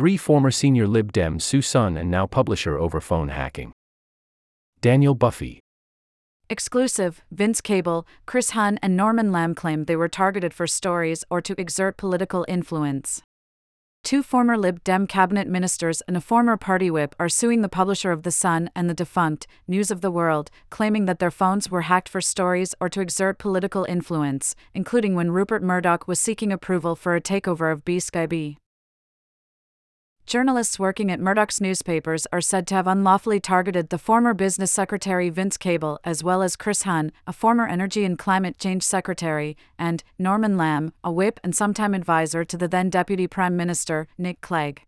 Three former senior Lib Dem sue Sun and now publisher over phone hacking. Daniel Boffey. Exclusive Vince Cable, Chris Huhne, and Norman Lamb claim they were targeted for stories or to exert political influence. Two former Lib Dem cabinet ministers and a former party whip are suing the publisher of The Sun and the defunct News of the World, claiming that their phones were hacked for stories or to exert political influence, including when Rupert Murdoch was seeking approval for a takeover of BSkyB. Journalists working at Murdoch's newspapers are said to have unlawfully targeted the former business secretary Vince Cable, as well as Chris Huhne, a former energy and climate change secretary, and Norman Lamb, a whip and sometime advisor to the then deputy prime minister, Nick Clegg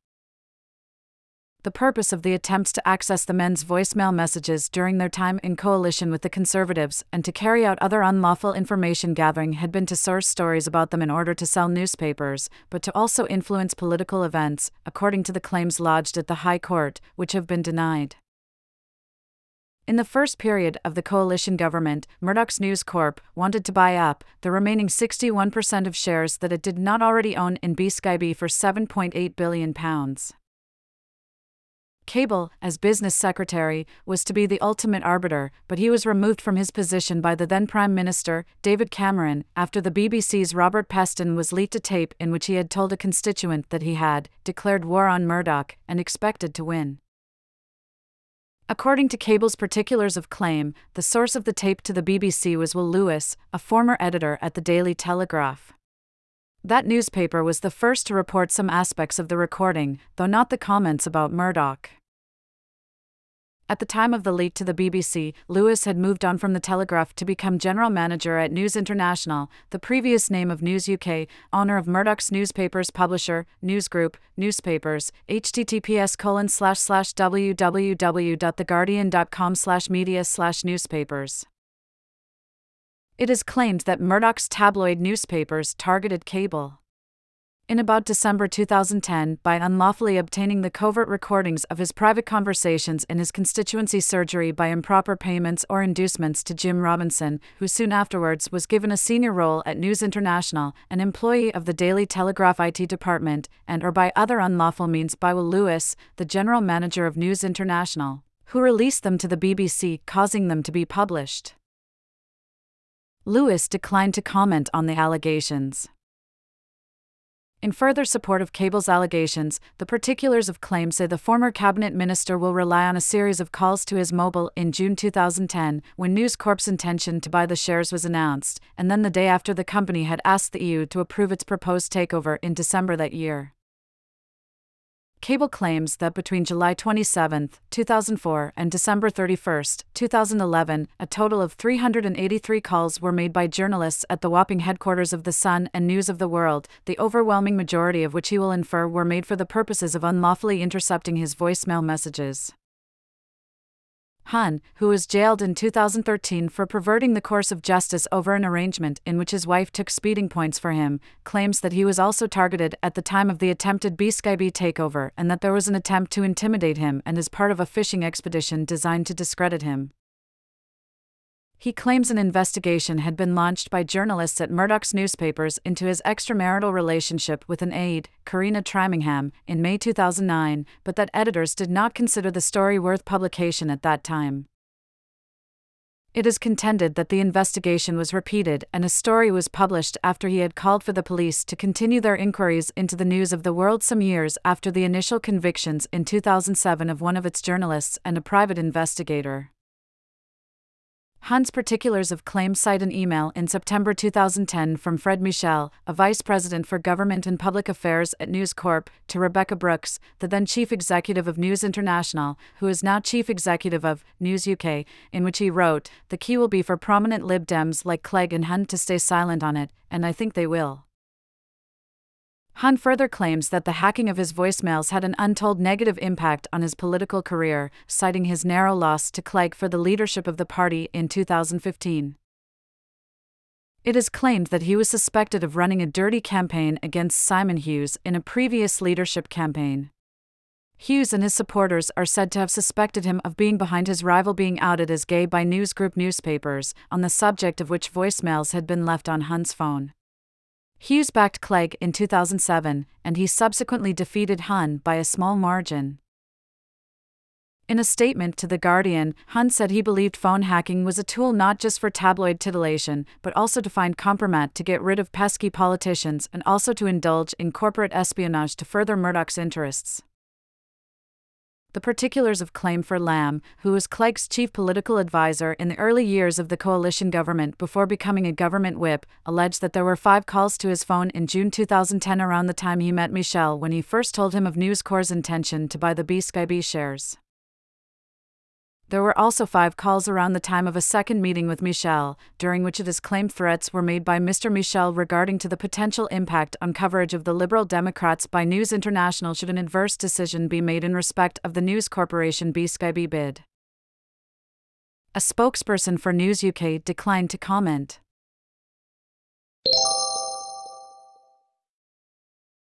the purpose of the attempts to access the men's voicemail messages during their time in coalition with the Conservatives and to carry out other unlawful information gathering had been to source stories about them in order to sell newspapers, but to also influence political events, according to the claims lodged at the High Court, which have been denied. In the first period of the coalition government, Murdoch's News Corp wanted to buy up the remaining 61% of shares that it did not already own in BSkyB for 7.8 billion pounds. Cable, as business secretary, was to be the ultimate arbiter, but he was removed from his position by the then Prime Minister, David Cameron, after the BBC's Robert Peston was leaked a tape in which he had told a constituent that he had declared war on Murdoch and expected to win. According to Cable's particulars of claim, the source of the tape to the BBC was Will Lewis, a former editor at the Daily Telegraph. That newspaper was the first to report some aspects of the recording, though not the comments about Murdoch. At the time of the leak to the BBC, Lewis had moved on from the Telegraph to become general manager at News International, the previous name of News UK, owner of Murdoch's newspapers publisher, News Group, newspapers, https colon slash slash www.theguardian.com slash media slash newspapers. It is claimed that Murdoch's tabloid newspapers targeted cable. In about December 2010, by unlawfully obtaining the covert recordings of his private conversations in his constituency surgery by improper payments or inducements to Jim Robinson, who soon afterwards was given a senior role at News International, an employee of the Daily Telegraph IT department, and or by other unlawful means by Will Lewis, the general manager of News International, who released them to the BBC, causing them to be published. Lewis declined to comment on the allegations. In further support of Cable's allegations, the particulars of claim say the former cabinet minister will rely on a series of calls to his mobile in June 2010, when News Corp's intention to buy the shares was announced, and then the day after the company had asked the EU to approve its proposed takeover in December that year. Cable claims that between July 27, 2004 and December 31, 2011, a total of 383 calls were made by journalists at the Wapping headquarters of The Sun and News of the World, the overwhelming majority of which he will infer were made for the purposes of unlawfully intercepting his voicemail messages. Huhne, who was jailed in 2013 for perverting the course of justice over an arrangement in which his wife took speeding points for him, claims that he was also targeted at the time of the attempted BSkyB takeover and that there was an attempt to intimidate him and is part of a fishing expedition designed to discredit him. He claims an investigation had been launched by journalists at Murdoch's newspapers into his extramarital relationship with an aide, Karina Trimingham, in May 2009, but that editors did not consider the story worth publication at that time. It is contended that the investigation was repeated and a story was published after he had called for the police to continue their inquiries into the news of the world some years after the initial convictions in 2007 of one of its journalists and a private investigator. Huhne's particulars of claim cite an email in September 2010 from Fred Michel, a vice president for government and public affairs at News Corp, to Rebekah Brooks, the then chief executive of News International, who is now chief executive of News UK, in which he wrote, The key will be for prominent Lib Dems like Clegg and Huhne to stay silent on it, and I think they will. Huhne further claims that the hacking of his voicemails had an untold negative impact on his political career, citing his narrow loss to Clegg for the leadership of the party in 2015. It is claimed that he was suspected of running a dirty campaign against Simon Hughes in a previous leadership campaign. Hughes and his supporters are said to have suspected him of being behind his rival being outed as gay by News Group newspapers, on the subject of which voicemails had been left on Huhne's phone. Hughes backed Clegg in 2007, and he subsequently defeated Huhne by a small margin. In a statement to The Guardian, Huhne said he believed phone hacking was a tool not just for tabloid titillation, but also to find compromat to get rid of pesky politicians and also to indulge in corporate espionage to further Murdoch's interests. The particulars of claim for Lamb, who was Clegg's chief political advisor in the early years of the coalition government before becoming a government whip, allege that there were five calls to his phone in June 2010 around the time he met Michel when he first told him of News Corp's intention to buy the BSkyB shares. There were also five calls around the time of a second meeting with Michel, during which it is claimed threats were made by Mr. Michel regarding to the potential impact on coverage of the Liberal Democrats by News International should an adverse decision be made in respect of the News Corporation BSkyB bid. A spokesperson for News UK declined to comment.